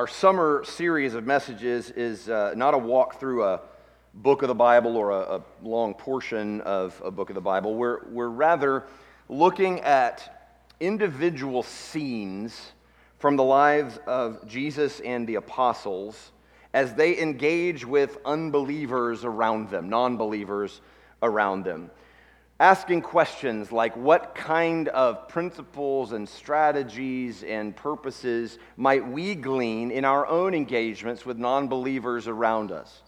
our summer series of messages is uh, not a walk through a book of the Bible or a, a, long portion of a book of the Bible. We're, we're rather looking at individual scenes from the lives of Jesus and the apostles as they engage with unbelievers around them, non believers around them asking questions like what kind of principles and strategies and purposes might we glean in our own engagements with non believers around us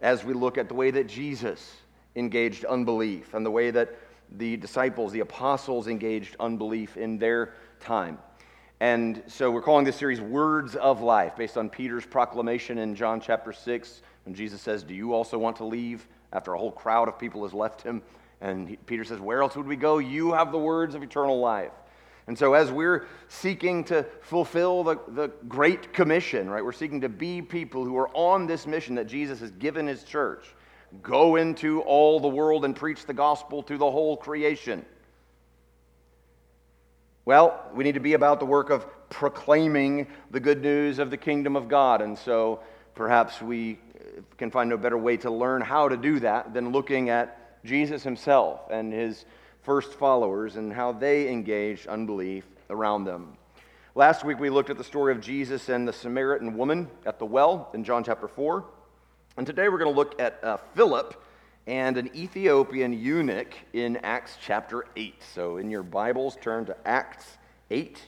as we look at the way that Jesus engaged unbelief and the way that the disciples, the apostles, engaged unbelief in their time. And so we're calling this series Words of Life, based on Peter's proclamation in John chapter 6, when Jesus says, Do you also want to leave after a whole crowd of people has left him? And Peter says, Where else would we go? You have the words of eternal life. And so, as we're seeking to fulfill the, the Great Commission, right, we're seeking to be people who are on this mission that Jesus has given his church go into all the world and preach the gospel to the whole creation. Well, we need to be about the work of proclaiming the good news of the kingdom of God. And so, perhaps we can find no better way to learn how to do that than looking at Jesus himself and his first followers and how they engaged unbelief around them. Last week we looked at the story of Jesus and the Samaritan woman at the well in John chapter 4. And today we're going to look at uh, Philip and an Ethiopian eunuch in Acts chapter 8. So in your Bibles, turn to Acts 8.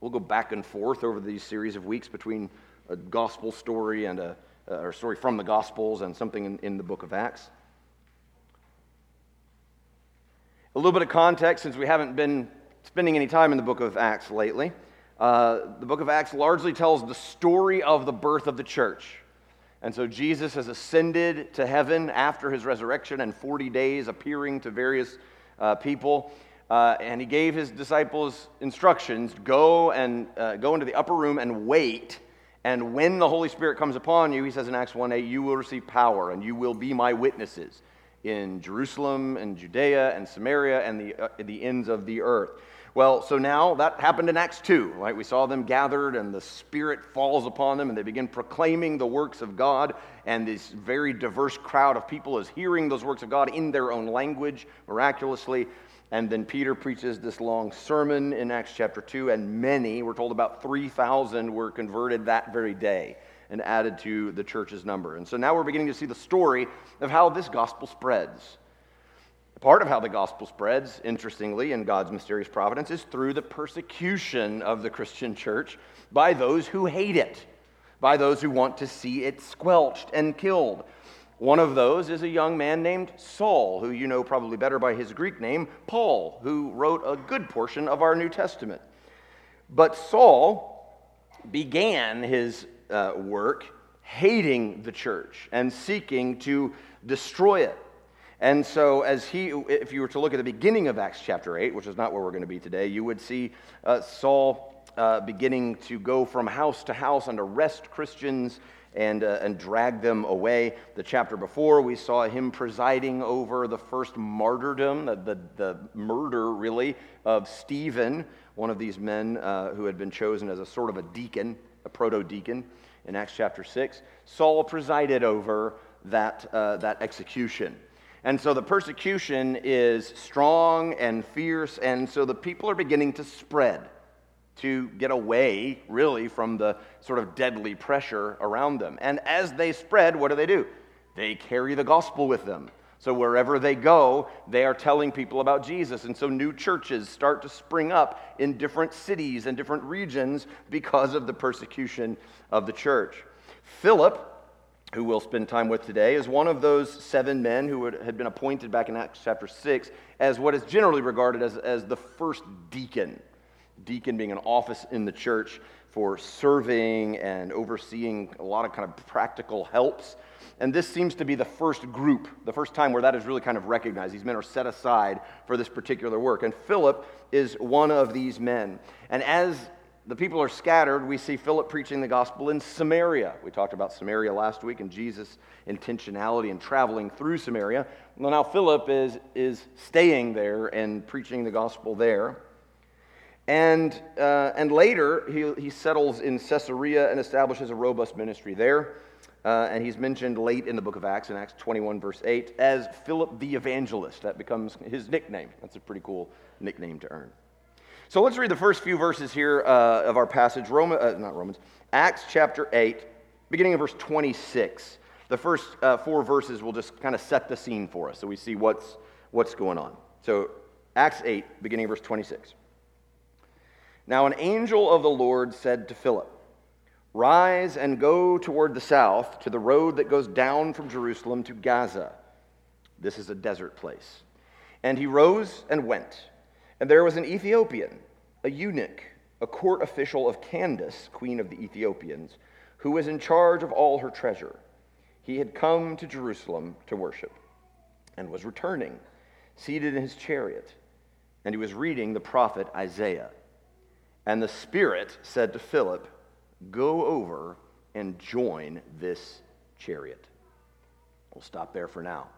We'll go back and forth over these series of weeks between a gospel story and a, or story from the Gospels and something in, in the book of Acts. A little bit of context since we haven't been spending any time in the book of Acts lately. Uh, the book of Acts largely tells the story of the birth of the church. And so Jesus has ascended to heaven after his resurrection and 40 days appearing to various uh, people. Uh, and he gave his disciples instructions go and uh, go into the upper room and wait. And when the Holy Spirit comes upon you, he says in Acts 1 8, you will receive power and you will be my witnesses in Jerusalem and Judea and Samaria and the, uh, the ends of the earth. Well, so now that happened in Acts 2, right? We saw them gathered and the Spirit falls upon them and they begin proclaiming the works of God. And this very diverse crowd of people is hearing those works of God in their own language miraculously. And then Peter preaches this long sermon in Acts chapter 2, and many, we're told about 3,000 were converted that very day and added to the church's number. And so now we're beginning to see the story of how this gospel spreads. Part of how the gospel spreads, interestingly, in God's mysterious providence, is through the persecution of the Christian church by those who hate it, by those who want to see it squelched and killed. One of those is a young man named Saul, who you know probably better by his Greek name, Paul, who wrote a good portion of our New Testament. But Saul began his uh, work hating the church and seeking to destroy it. And so, as he, if you were to look at the beginning of Acts chapter 8, which is not where we're going to be today, you would see uh, Saul uh, beginning to go from house to house and arrest Christians and, uh, and drag them away. The chapter before, we saw him presiding over the first martyrdom, the, the, the murder, really, of Stephen, one of these men uh, who had been chosen as a sort of a deacon, a proto deacon in Acts chapter 6, Saul presided over that, uh, that execution. And so the persecution is strong and fierce, and so the people are beginning to spread to get away, really, from the sort of deadly pressure around them. And as they spread, what do they do? They carry the gospel with them. So wherever they go, they are telling people about Jesus. And so new churches start to spring up in different cities and different regions because of the persecution of the church. Philip, who we'll spend time with today, is one of those seven men who had been appointed back in Acts chapter 6 as what is generally regarded as, as the first deacon. Deacon being an office in the church for serving and overseeing a lot of kind of practical helps and this seems to be the first group, the first time where that is really kind of recognized. These men are set aside for this particular work. And Philip is one of these men. And as the people are scattered, we see Philip preaching the gospel in Samaria. We talked about Samaria last week and Jesus' intentionality in traveling through Samaria. Well, now Philip is, is staying there and preaching the gospel there. And, uh, and later, he, he settles in Caesarea and establishes a robust ministry there. Uh, and he's mentioned late in the book of Acts, in Acts 21, verse 8, as Philip the Evangelist. That becomes his nickname. That's a pretty cool nickname to earn. So let's read the first few verses here uh, of our passage, Roman, uh, not Romans, Acts chapter 8, beginning of verse 26. The first uh, four verses will just kind of set the scene for us so we see what's, what's going on. So, Acts 8, beginning of verse 26. Now, an angel of the Lord said to Philip, Rise and go toward the south to the road that goes down from Jerusalem to Gaza. This is a desert place. And he rose and went. And there was an Ethiopian, a eunuch, a court official of Candace, queen of the Ethiopians, who was in charge of all her treasure. He had come to Jerusalem to worship and was returning, seated in his chariot. And he was reading the prophet Isaiah. And the Spirit said to Philip, Go over and join this chariot. We'll stop there for now.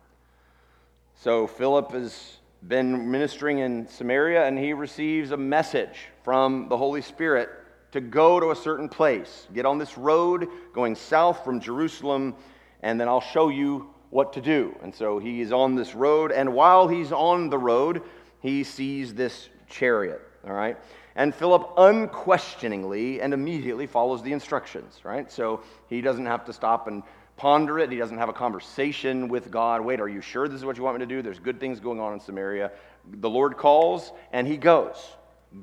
So Philip has been ministering in Samaria and he receives a message from the Holy Spirit to go to a certain place. Get on this road going south from Jerusalem, and then I'll show you what to do. And so he is on this road, and while he's on the road, he sees this chariot. All right? And Philip unquestioningly and immediately follows the instructions, right? So he doesn't have to stop and ponder it. He doesn't have a conversation with God. Wait, are you sure this is what you want me to do? There's good things going on in Samaria. The Lord calls and he goes.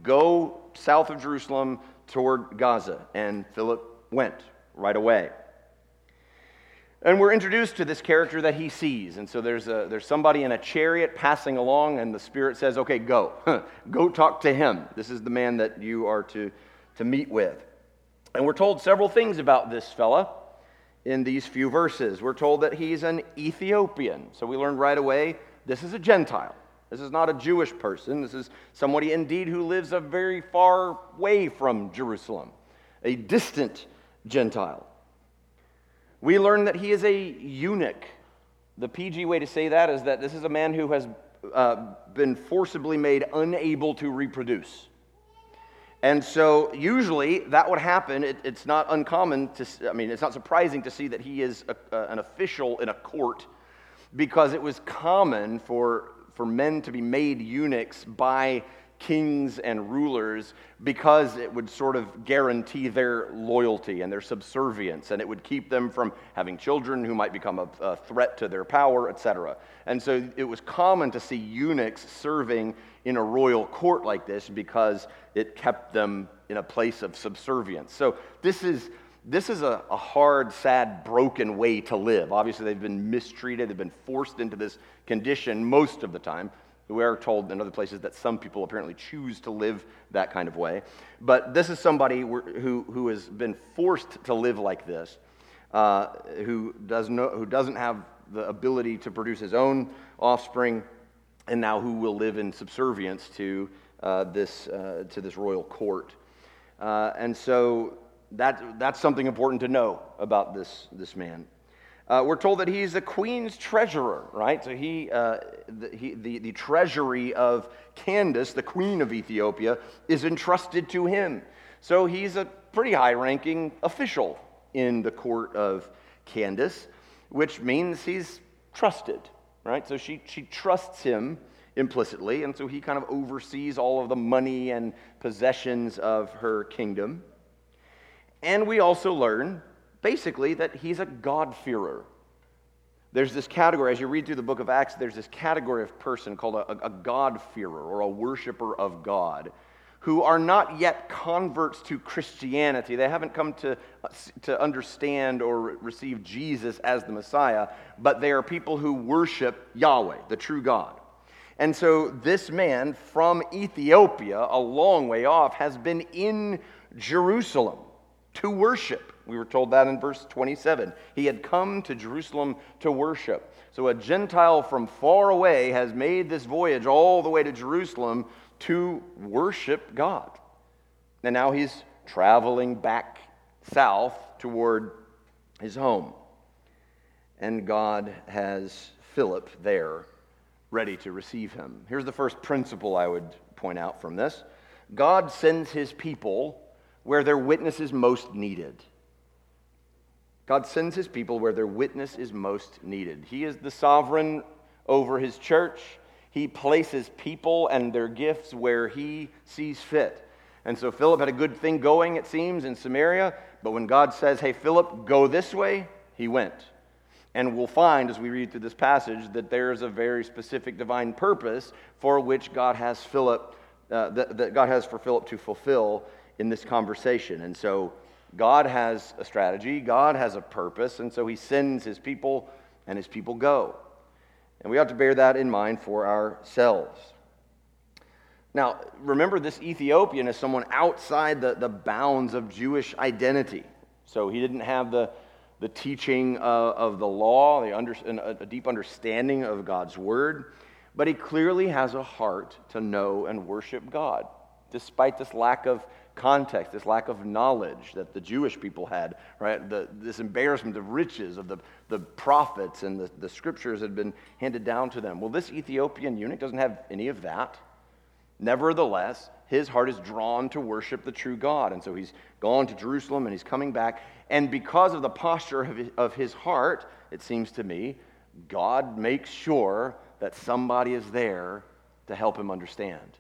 Go south of Jerusalem toward Gaza. And Philip went right away. And we're introduced to this character that he sees. And so there's, a, there's somebody in a chariot passing along, and the Spirit says, Okay, go. go talk to him. This is the man that you are to, to meet with. And we're told several things about this fella in these few verses. We're told that he's an Ethiopian. So we learned right away this is a Gentile. This is not a Jewish person. This is somebody indeed who lives a very far way from Jerusalem, a distant Gentile. We learn that he is a eunuch. The PG way to say that is that this is a man who has uh, been forcibly made unable to reproduce. And so, usually, that would happen. It, it's not uncommon to, I mean, it's not surprising to see that he is a, uh, an official in a court because it was common for, for men to be made eunuchs by kings and rulers because it would sort of guarantee their loyalty and their subservience, and it would keep them from having children who might become a, a threat to their power, etc. And so it was common to see eunuchs serving in a royal court like this because it kept them in a place of subservience. So this is this is a, a, hard, sad, broken way to live. Obviously, they've been mistreated, they've been forced into this condition most of the time. We are told in other places that some people apparently choose to live that kind of way. But this is somebody who, who has been forced to live like this, uh, who, does no, who doesn't have the ability to produce his own offspring, and now who will live in subservience to, uh, this, uh, to this royal court. Uh, and so that, that's something important to know about this, this man. Uh, we're told that he's the queen's treasurer, right? So he, uh, the, he, the, the treasury of Candace, the queen of Ethiopia, is entrusted to him. So he's a pretty high ranking official in the court of Candace, which means he's trusted, right? So she, she trusts him implicitly, and so he kind of oversees all of the money and possessions of her kingdom. And we also learn basically that he's a God-fearer. There's this category, as you read through the book of Acts, there's this category of person called a, a God-fearer or a worshiper of God who are not yet converts to Christianity. They haven't come to, to understand or receive Jesus as the Messiah, but they are people who worship Yahweh, the true God. And so this man from Ethiopia, a long way off, has been in Jerusalem to worship. We were told that in verse 27. He had come to Jerusalem to worship. So a Gentile from far away has made this voyage all the way to Jerusalem to worship God. And now he's traveling back south toward his home. And God has Philip there ready to receive him. Here's the first principle I would point out from this God sends his people where their witness is most needed. God sends his people where their witness is most needed. He is the sovereign over his church. He places people and their gifts where he sees fit. And so Philip had a good thing going, it seems, in Samaria. But when God says, hey, Philip, go this way, he went. And we'll find as we read through this passage that there's a very specific divine purpose for which God has Philip, uh, that, that God has for Philip to fulfill in this conversation. And so God has a strategy, God has a purpose, and so he sends his people, and his people go. And we ought to bear that in mind for ourselves. Now, remember, this Ethiopian is someone outside the, the bounds of Jewish identity. So he didn't have the, the teaching uh, of the law, the under, a deep understanding of God's word, but he clearly has a heart to know and worship God, despite this lack of context, this lack of knowledge that the Jewish people had, right? The, this embarrassment of riches of the, the prophets and the, the scriptures had been handed down to them. Well, this Ethiopian eunuch doesn't have any of that. Nevertheless, his heart is drawn to worship the true God. And so he's gone to Jerusalem and he's coming back. And because of the posture of his, of his heart, it seems to me, God makes sure that somebody is there to help him understand.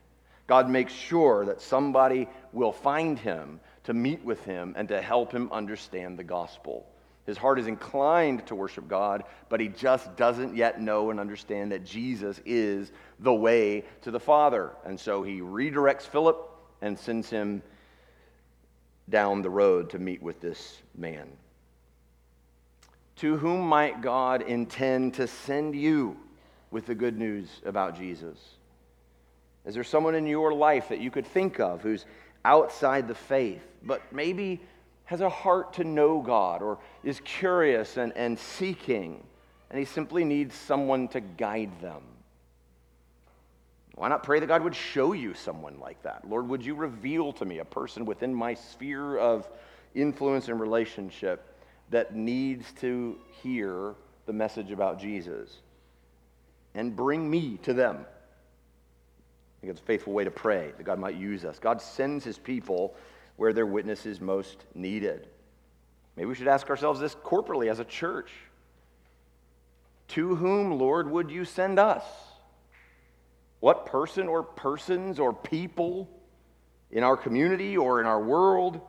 God makes sure that somebody will find him to meet with him and to help him understand the gospel. His heart is inclined to worship God, but he just doesn't yet know and understand that Jesus is the way to the Father. And so he redirects Philip and sends him down the road to meet with this man. To whom might God intend to send you with the good news about Jesus? Is there someone in your life that you could think of who's outside the faith, but maybe has a heart to know God or is curious and, and seeking, and he simply needs someone to guide them. Why not pray that God would show you someone like that? Lord, would you reveal to me a person within my sphere of influence and relationship that needs to hear the message about Jesus? And bring me to them. Think it's a faithful way to pray that God might use us. God sends his people where their witness is most needed. Maybe we should ask ourselves this corporately as a church To whom, Lord, would you send us? What person or persons or people in our community or in our world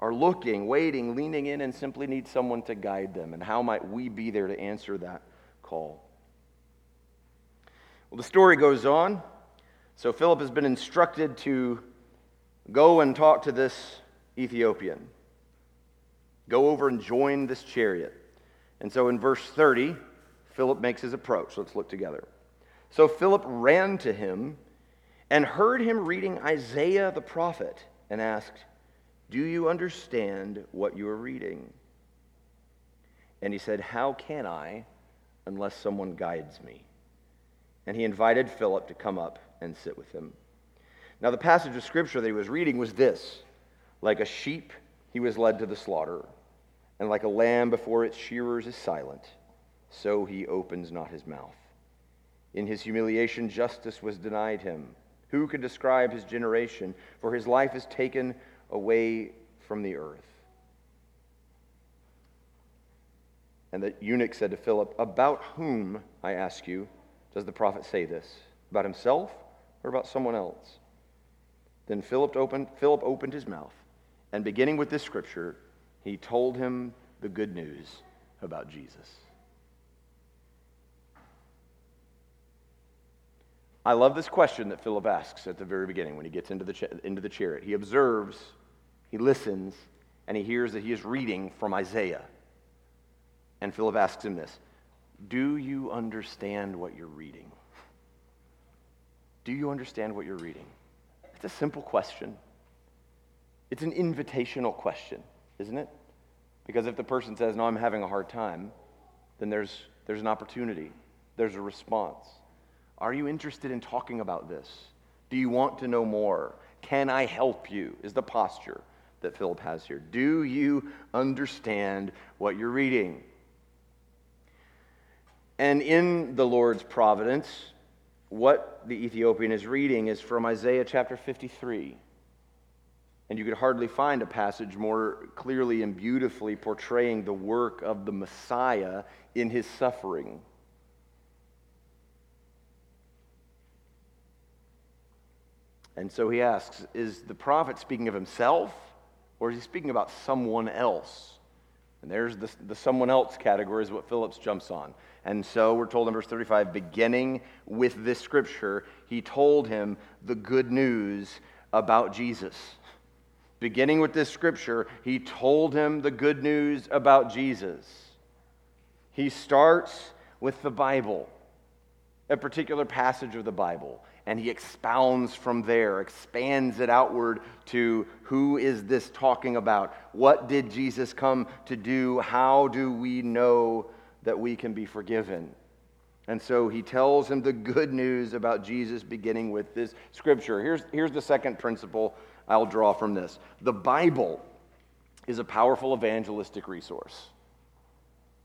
are looking, waiting, leaning in, and simply need someone to guide them? And how might we be there to answer that call? Well, the story goes on. So Philip has been instructed to Go and talk to this Ethiopian. Go over and join this chariot. And so in verse 30, Philip makes his approach. Let's look together. So Philip ran to him and heard him reading Isaiah the prophet and asked, Do you understand what you are reading? And he said, How can I unless someone guides me? And he invited Philip to come up and sit with him. Now, the passage of scripture that he was reading was this Like a sheep, he was led to the slaughter, and like a lamb before its shearers is silent, so he opens not his mouth. In his humiliation, justice was denied him. Who can describe his generation? For his life is taken away from the earth. And the eunuch said to Philip, About whom, I ask you, does the prophet say this? About himself or about someone else? Then Philip opened, Philip opened his mouth, and beginning with this scripture, he told him the good news about Jesus. I love this question that Philip asks at the very beginning when he gets into the, ch- into the chariot. He observes, he listens, and he hears that he is reading from Isaiah. And Philip asks him this Do you understand what you're reading? Do you understand what you're reading? It's a simple question. It's an invitational question, isn't it? Because if the person says, No, I'm having a hard time, then there's, there's an opportunity, there's a response. Are you interested in talking about this? Do you want to know more? Can I help you? Is the posture that Philip has here. Do you understand what you're reading? And in the Lord's providence, what the Ethiopian is reading is from Isaiah chapter 53. And you could hardly find a passage more clearly and beautifully portraying the work of the Messiah in his suffering. And so he asks Is the prophet speaking of himself, or is he speaking about someone else? And there's the, the someone else category, is what Phillips jumps on. And so we're told in verse 35 beginning with this scripture, he told him the good news about Jesus. Beginning with this scripture, he told him the good news about Jesus. He starts with the Bible, a particular passage of the Bible and he expounds from there, expands it outward to who is this talking about? What did Jesus come to do? How do we know that we can be forgiven? And so he tells him the good news about Jesus, beginning with this scripture. Here's, here's the second principle I'll draw from this the Bible is a powerful evangelistic resource.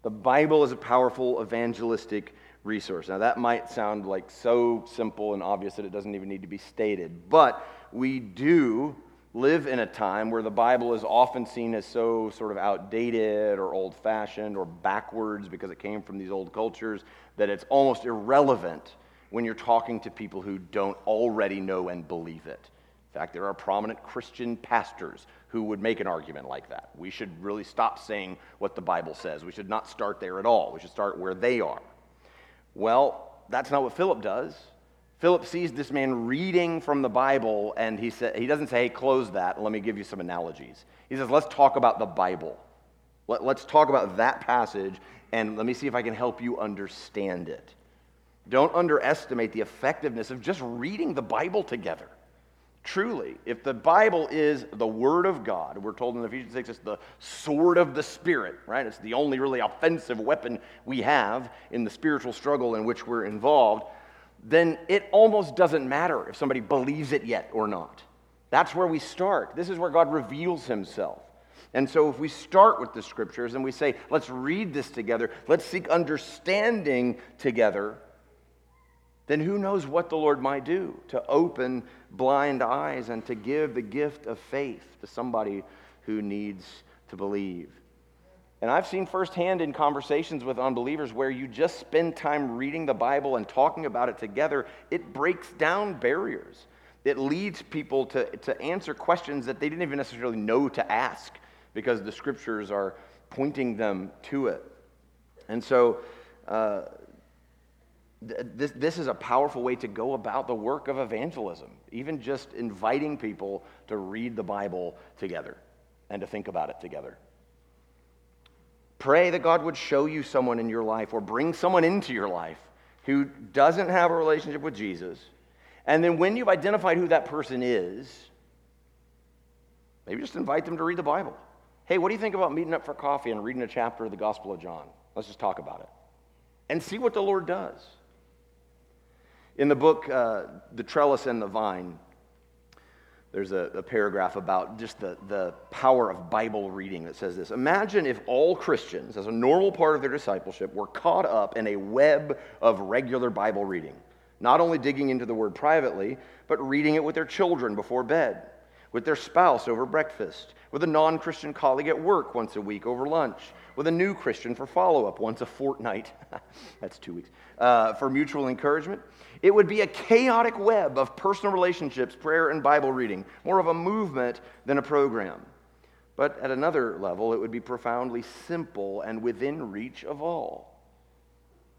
The Bible is a powerful evangelistic resource. Now, that might sound like so simple and obvious that it doesn't even need to be stated, but we do live in a time where the Bible is often seen as so sort of outdated or old fashioned or backwards because it came from these old cultures that it's almost irrelevant when you're talking to people who don't already know and believe it. In fact, there are prominent Christian pastors who would make an argument like that. We should really stop saying what the Bible says. We should not start there at all. We should start where they are. Well, that's not what Philip does. Philip sees this man reading from the Bible, and he, sa- he doesn't say, hey, close that, let me give you some analogies. He says, let's talk about the Bible. Let, let's talk about that passage, and let me see if I can help you understand it. Don't underestimate the effectiveness of just reading the Bible together. Truly, if the Bible is the Word of God, we're told in Ephesians 6 it's the sword of the Spirit, right? It's the only really offensive weapon we have in the spiritual struggle in which we're involved, then it almost doesn't matter if somebody believes it yet or not. That's where we start. This is where God reveals Himself. And so, if we start with the scriptures and we say, let's read this together, let's seek understanding together, then who knows what the Lord might do to open blind eyes and to give the gift of faith to somebody who needs to believe. And I've seen firsthand in conversations with unbelievers where you just spend time reading the Bible and talking about it together, it breaks down barriers. It leads people to, to answer questions that they didn't even necessarily know to ask because the scriptures are pointing them to it. And so, uh, this, this is a powerful way to go about the work of evangelism, even just inviting people to read the Bible together and to think about it together. Pray that God would show you someone in your life or bring someone into your life who doesn't have a relationship with Jesus. And then when you've identified who that person is, maybe just invite them to read the Bible. Hey, what do you think about meeting up for coffee and reading a chapter of the Gospel of John? Let's just talk about it and see what the Lord does. In the book, uh, The Trellis and the Vine, there's a, a, paragraph about just the, the power of Bible reading that says this. Imagine if all Christians, as a normal part of their discipleship, were caught up in a web of regular Bible reading, not only digging into the word privately, but reading it with their children before bed, with their spouse over breakfast, with a non Christian colleague at work once a week over lunch, with a new Christian for follow up once a fortnight. That's two weeks. Uh, for mutual encouragement it would be a chaotic web of personal relationships, prayer, and Bible reading, more of a movement than a program. But at another level, it would be profoundly simple and within reach of all.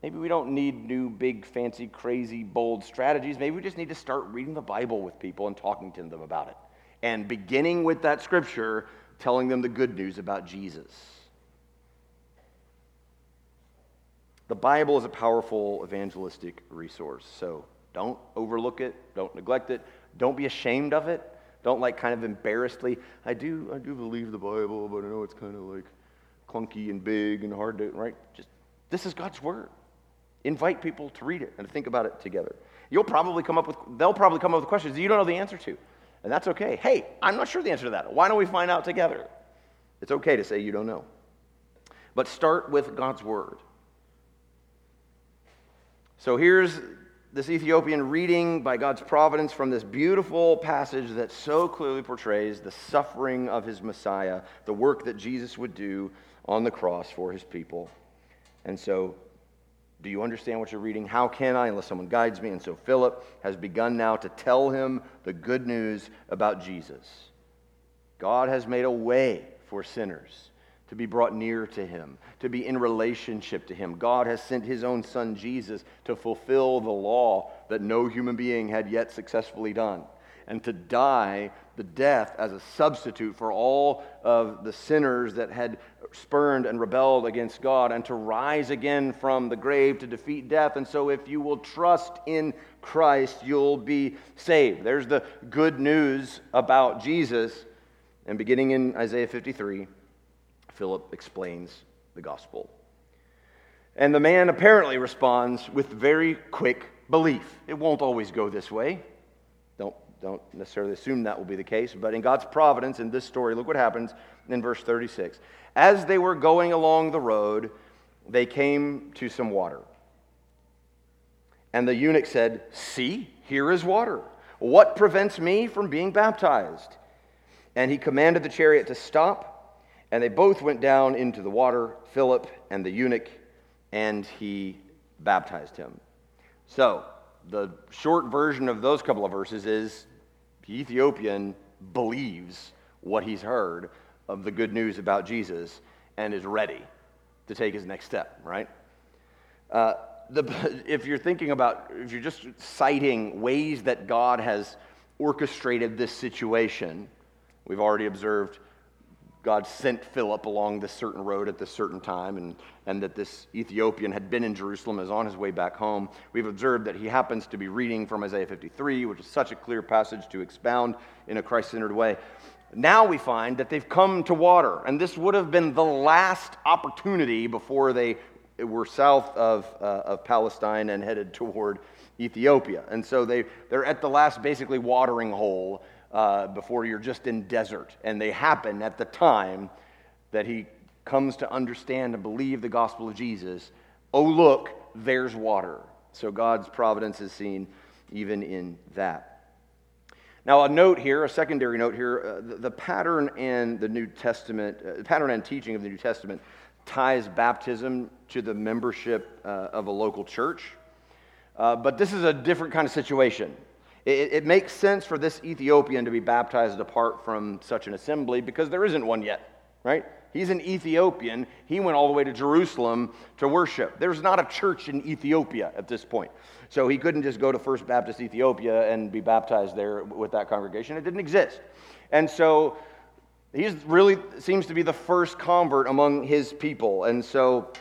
Maybe we don't need new, big, fancy, crazy, bold strategies. Maybe we just need to start reading the Bible with people and talking to them about it. And beginning with that scripture, telling them the good news about Jesus. The Bible is a powerful evangelistic resource, so don't overlook it, don't neglect it, don't be ashamed of it. Don't like kind of embarrassedly, I do, I do believe the Bible, but I know it's kind of like clunky and big and hard to, right? Just, this is God's Word. Invite people to read it and think about it together. You'll probably come up with, they'll probably come up with questions you don't know the answer to. And that's okay. Hey, I'm not sure the answer to that. Why don't we find out together? It's okay to say you don't know. But start with God's Word. So here's this Ethiopian reading by God's providence from this beautiful passage that so clearly portrays the suffering of his Messiah, the work that Jesus would do on the cross for his people. And so, do you understand what you're reading? How can I, unless someone guides me? And so, Philip has begun now to tell him the good news about Jesus. God has made a way for sinners to be brought near to him, to be in relationship to him. God has sent his own son Jesus to fulfill the law that no human being had yet successfully done, and to die the death as a substitute for all of the sinners that had spurned and rebelled against God, and to rise again from the grave to defeat death. And so, if you will trust in Christ, you'll be saved. There's the good news about Jesus. And beginning in Isaiah 53, Philip explains the gospel. And the man apparently responds with very quick belief. It won't always go this way. Don't, necessarily assume that will be the case, but in God's providence in this story, look what happens in verse 36. As they were going along the road, they came to some water. And the eunuch said, See, here is water. What prevents me from being baptized? And he commanded the chariot to stop. And they both went down into the water, Philip and the eunuch, and he baptized him. So, the short version of those couple of verses is the Ethiopian believes what he's heard of the good news about Jesus and is ready to take his next step, right? Uh, the, if you're thinking about, if you're just citing ways that God has orchestrated this situation, we've already observed God sent Philip along this certain road at this certain time, and, and that this Ethiopian had been in Jerusalem, is on his way back home. We've observed that he happens to be reading from Isaiah 53, which is such a clear passage to expound in a Christ centered way. Now we find that they've come to water, and this would have been the last opportunity before they were south of, uh, of Palestine and headed toward Ethiopia. And so they, they're at the last, basically, watering hole uh, before you're just in desert. And they happen at the time that he comes to understand and believe the gospel of Jesus. Oh, look, there's water. So God's providence is seen even in that. Now, a note here, a secondary note here, uh, the, the, pattern in the New Testament, uh, the pattern and teaching of the New Testament ties baptism to the membership uh, of a local church. Uh, but this is a different kind of situation. It, it, makes sense for this Ethiopian to be baptized apart from such an assembly because there isn't one yet, right? He's an Ethiopian. He went all the way to Jerusalem to worship. There's not a church in Ethiopia at this point. So he couldn't just go to First Baptist Ethiopia and be baptized there with that congregation. It didn't exist. And so he really seems to be the first convert among his people. And so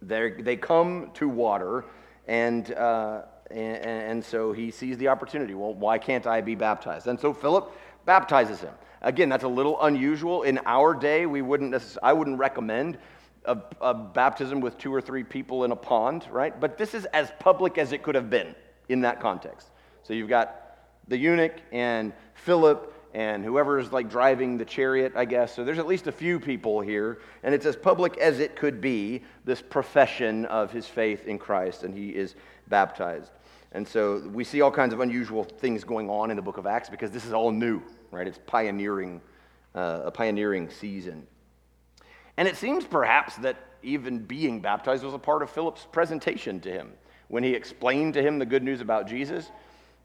they come to water and. Uh, and, and, so he sees the opportunity. Well, why can't I be baptized? And so Philip baptizes him. Again, that's a little unusual. In our day, we wouldn't I wouldn't recommend a, a baptism with two or three people in a pond, right? But this is as public as it could have been in that context. So you've got the eunuch and Philip and whoever is like driving the chariot, I guess. So there's at least a few people here, and it's as public as it could be, this profession of his faith in Christ, and he is baptized. And so we see all kinds of unusual things going on in the book of Acts because this is all new, right? It's pioneering, uh, a pioneering season. And it seems perhaps that even being baptized was a part of Philip's presentation to him. When he explained to him the good news about Jesus,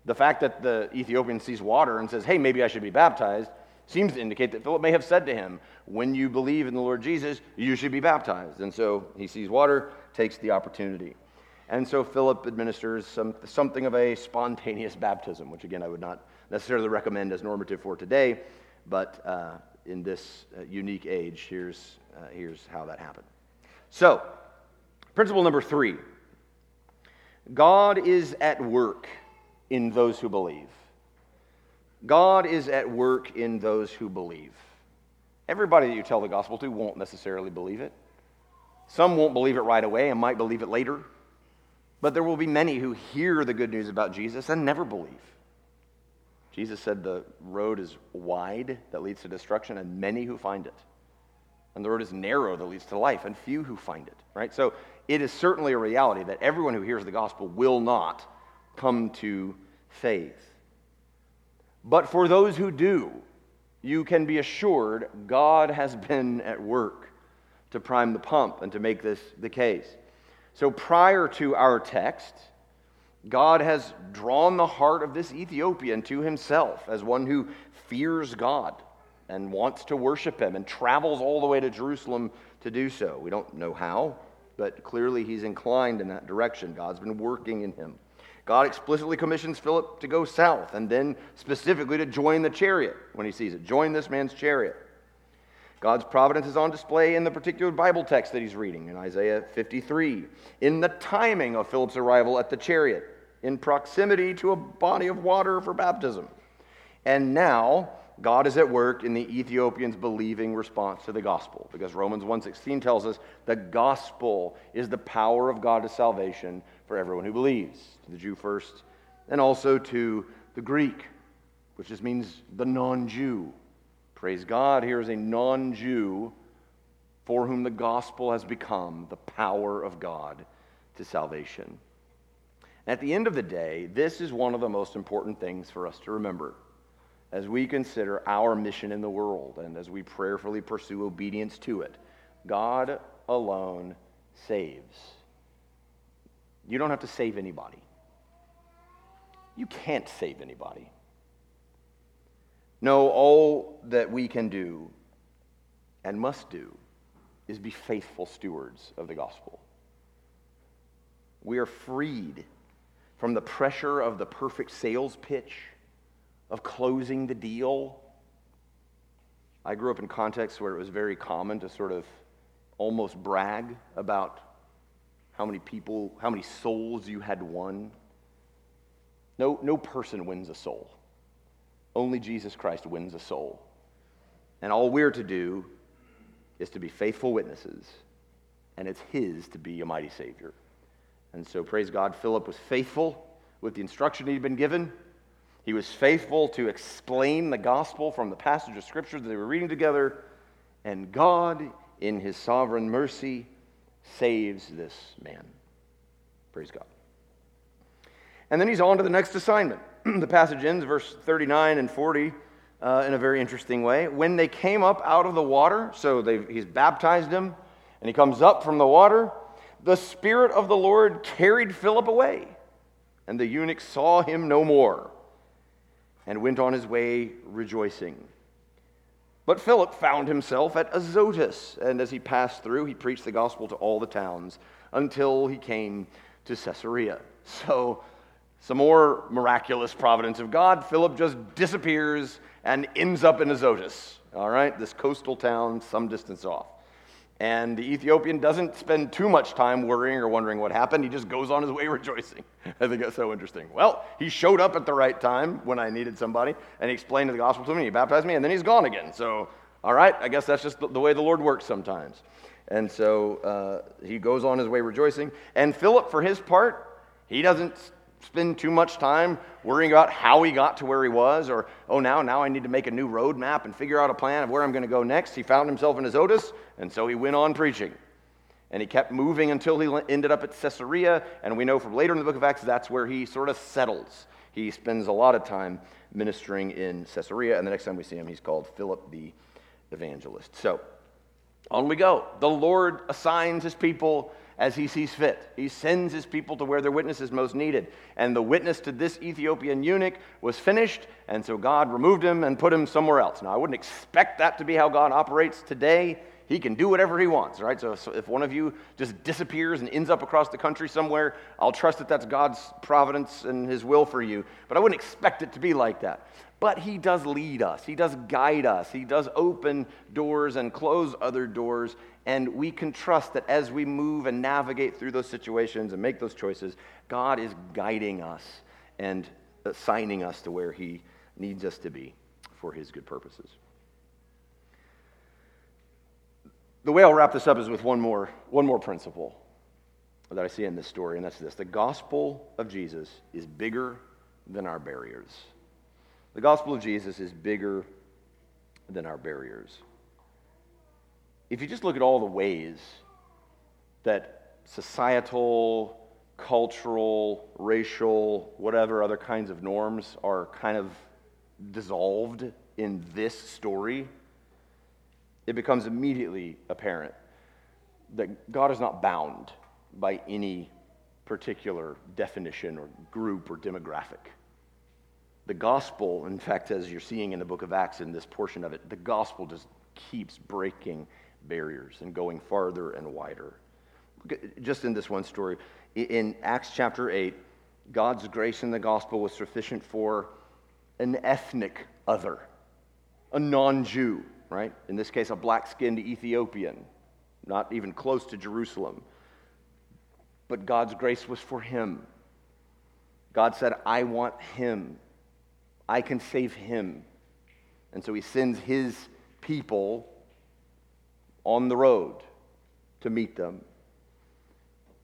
the fact that the Ethiopian sees water and says, hey, maybe I should be baptized, seems to indicate that Philip may have said to him, when you believe in the Lord Jesus, you should be baptized. And so he sees water, takes the opportunity. And so Philip administers some, something of a spontaneous baptism, which again I would not necessarily recommend as normative for today, but uh, in this uh, unique age, here's, uh, here's how that happened. So, principle number three God is at work in those who believe. God is at work in those who believe. Everybody that you tell the gospel to won't necessarily believe it. Some won't believe it right away and might believe it later. But there will be many who hear the good news about Jesus and never believe. Jesus said the road is wide that leads to destruction, and many who find it. And the road is narrow that leads to life, and few who find it, right? So it is certainly a reality that everyone who hears the gospel will not come to faith. But for those who do, you can be assured God has been at work to prime the pump and to make this the case. So prior to our text, God has drawn the heart of this Ethiopian to himself as one who fears God and wants to worship him and travels all the way to Jerusalem to do so. We don't know how, but clearly he's inclined in that direction. God's been working in him. God explicitly commissions Philip to go south and then specifically to join the chariot when he sees it. Join this man's chariot. God's providence is on display in the particular Bible text that he's reading in Isaiah 53, in the timing of Philip's arrival at the chariot, in proximity to a body of water for baptism. And now, God is at work in the Ethiopian's believing response to the gospel because Romans 1:16 tells us the gospel is the power of God to salvation for everyone who believes, to the Jew first and also to the Greek, which just means the non-Jew. Praise God, here is a non-Jew for whom the gospel has become the power of God to salvation. At the end of the day, this is one of the most important things for us to remember as we consider our mission in the world and as we prayerfully pursue obedience to it. God alone saves. You don't have to save anybody. You can't save anybody. No, all that we can do and must do is be faithful stewards of the gospel. We are freed from the pressure of the perfect sales pitch, of closing the deal. I grew up in contexts where it was very common to sort of almost brag about how many people, how many souls you had won. No, no person wins a soul. Only Jesus Christ wins a soul. And all we're to do is to be faithful witnesses, and it's His to be a mighty Savior. And so, praise God, Philip was faithful with the instruction he'd been given. He was faithful to explain the gospel from the passage of Scripture that they were reading together. And God, in His sovereign mercy, saves this man. Praise God. And then he's on to the next assignment. the passage ends, verse 39 and 40, uh, in a very interesting way. When they came up out of the water, so he's baptized him, and he comes up from the water, the Spirit of the Lord carried Philip away, and the eunuch saw him no more and went on his way rejoicing. But Philip found himself at Azotus, and as he passed through, he preached the gospel to all the towns until he came to Caesarea. So, some more miraculous providence of God. Philip just disappears and ends up in Azotus, all right, this coastal town some distance off. And the Ethiopian doesn't spend too much time worrying or wondering what happened. He just goes on his way rejoicing. I think that's so interesting. Well, he showed up at the right time when I needed somebody, and he explained the gospel to me. He baptized me, and then he's gone again. So, all right, I guess that's just the way the Lord works sometimes. And so uh, he goes on his way rejoicing. And Philip, for his part, he doesn't spend too much time worrying about how he got to where he was or oh now now i need to make a new road map and figure out a plan of where i'm going to go next. He found himself in azotus and so he went on preaching. And he kept moving until he ended up at caesarea and we know from later in the book of acts that's where he sort of settles. He spends a lot of time ministering in caesarea and the next time we see him he's called philip the evangelist. So on we go. The lord assigns his people as he sees fit. He sends his people to where their witness is most needed. And the witness to this Ethiopian eunuch was finished, and so God removed him and put him somewhere else. Now, I wouldn't expect that to be how God operates today. He can do whatever he wants, right? So, so if one of you just disappears and ends up across the country somewhere, I'll trust that that's God's providence and his will for you. But I wouldn't expect it to be like that. But he does lead us, he does guide us, he does open doors and close other doors. And we can trust that as we move and navigate through those situations and make those choices, God is guiding us and assigning us to where he needs us to be for his good purposes. The way I'll wrap this up is with one more, one more principle that I see in this story, and that's this the gospel of Jesus is bigger than our barriers. The gospel of Jesus is bigger than our barriers. If you just look at all the ways that societal, cultural, racial, whatever other kinds of norms are kind of dissolved in this story, it becomes immediately apparent that God is not bound by any particular definition or group or demographic. The gospel, in fact, as you're seeing in the book of Acts in this portion of it, the gospel just keeps breaking barriers and going farther and wider. Just in this one story, in Acts chapter 8, God's grace in the gospel was sufficient for an ethnic other, a non Jew, right? In this case, a black skinned Ethiopian, not even close to Jerusalem. But God's grace was for him. God said, I want him. I can save him. And so he sends his people on the road to meet them.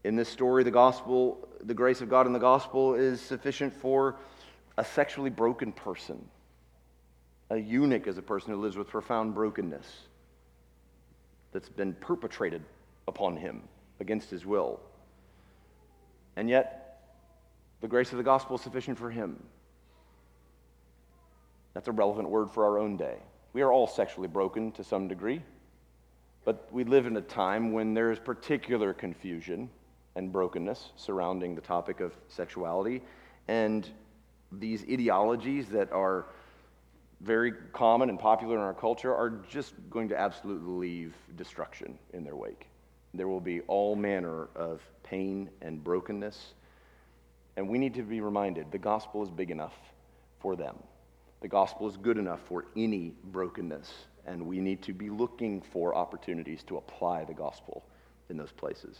In this story, the gospel, the grace of God in the gospel is sufficient for a sexually broken person. A eunuch is a person who lives with profound brokenness that's been perpetrated upon him against his will. And yet, the grace of the gospel is sufficient for him. That's a relevant word for our own day. We are all sexually broken to some degree, but we live in a time when there is particular confusion and brokenness surrounding the topic of sexuality. And these ideologies that are very common and popular in our culture are just going to absolutely leave destruction in their wake. There will be all manner of pain and brokenness. And we need to be reminded the gospel is big enough for them. The gospel is good enough for any brokenness. And we need to be looking for opportunities to apply the gospel in those places.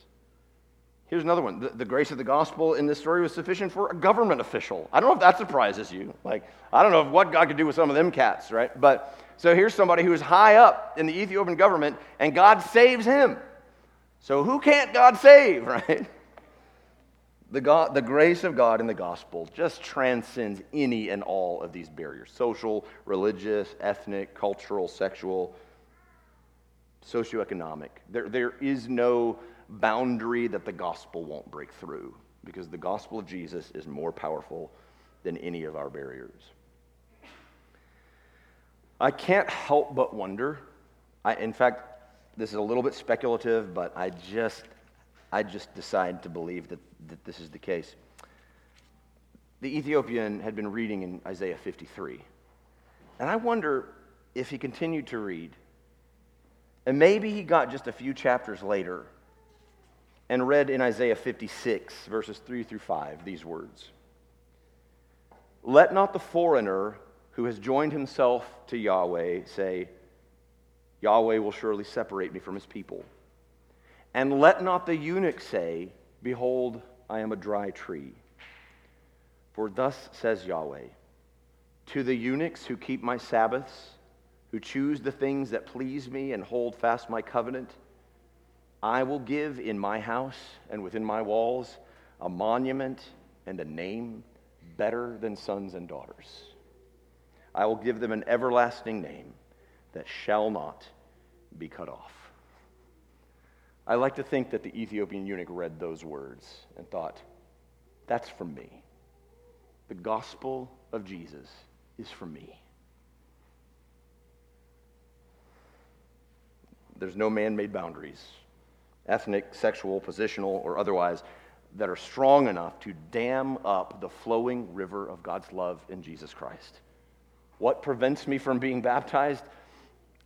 Here's another one. The, the, grace of the gospel in this story was sufficient for a government official. I don't know if that surprises you. Like, I don't know what God could do with some of them cats, right? But so here's somebody who is high up in the Ethiopian government, and God saves him. So who can't God save, right? The, God, the grace of God in the gospel just transcends any and all of these barriers social, religious, ethnic, cultural, sexual, socioeconomic. There, there is no boundary that the gospel won't break through because the gospel of Jesus is more powerful than any of our barriers. I can't help but wonder. I, in fact, this is a little bit speculative, but I just, I just decide to believe that, that this is the case. The Ethiopian had been reading in Isaiah 53. And I wonder if he continued to read. And maybe he got just a few chapters later and read in Isaiah 56, verses 3 through 5, these words Let not the foreigner who has joined himself to Yahweh say, Yahweh will surely separate me from his people. And let not the eunuch say, Behold, I am a dry tree. For thus says Yahweh To the eunuchs who keep my Sabbaths, who choose the things that please me and hold fast my covenant, I will give in my house and within my walls a monument and a name better than sons and daughters. I will give them an everlasting name that shall not be cut off. I like to think that the Ethiopian eunuch read those words and thought, that's for me. The gospel of Jesus is for me. There's no man made boundaries ethnic, sexual, positional, or otherwise, that are strong enough to dam up the flowing river of God's love in Jesus Christ. What prevents me from being baptized?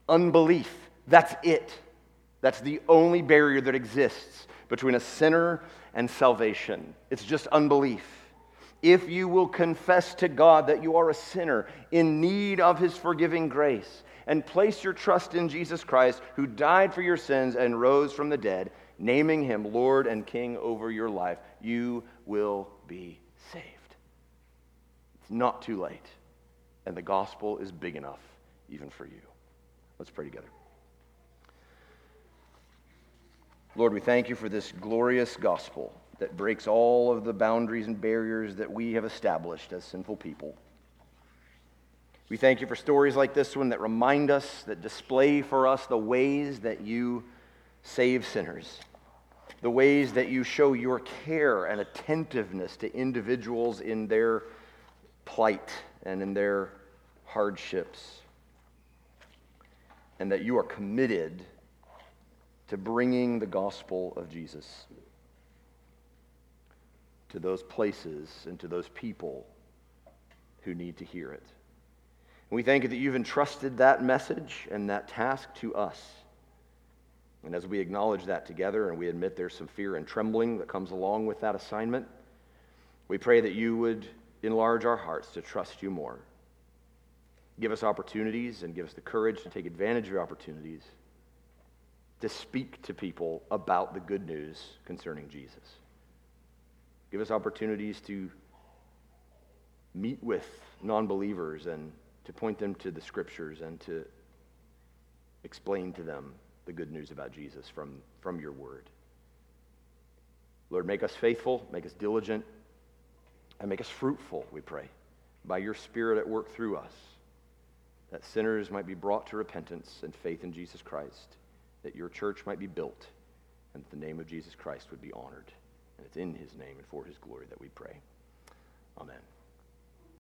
Unbelief. That's it. That's the only barrier that exists between a sinner and salvation. It's just unbelief. If you will confess to God that you are a sinner in need of his forgiving grace, and place your trust in Jesus Christ, who died for your sins and rose from the dead, naming him Lord and King over your life, you will be saved. It's not too late, and the gospel is big enough even for you. Let's pray together. Lord, we thank you for this glorious gospel that breaks all of the boundaries and barriers that we have established as sinful people. We thank you for stories like this one that remind us, that display for us the ways that you save sinners, the ways that you show your care and attentiveness to individuals in their plight and in their hardships, and that you are committed to bringing the gospel of Jesus to those places and to those people who need to hear it. And we thank you that you've entrusted that message and that task to us. And as we acknowledge that together and we admit there's some fear and trembling that comes along with that assignment, we pray that you would enlarge our hearts to trust you more. Give us opportunities and give us the courage to take advantage of opportunities to speak to people about the good news concerning Jesus. Give us opportunities to meet with non believers and to point them to the scriptures and to explain to them the good news about Jesus from, from your word. Lord, make us faithful, make us diligent, and make us fruitful, we pray, by your Spirit at work through us, that sinners might be brought to repentance and faith in Jesus Christ, that your church might be built and that the name of Jesus Christ would be honored. And it's in his name and for his glory that we pray. Amen.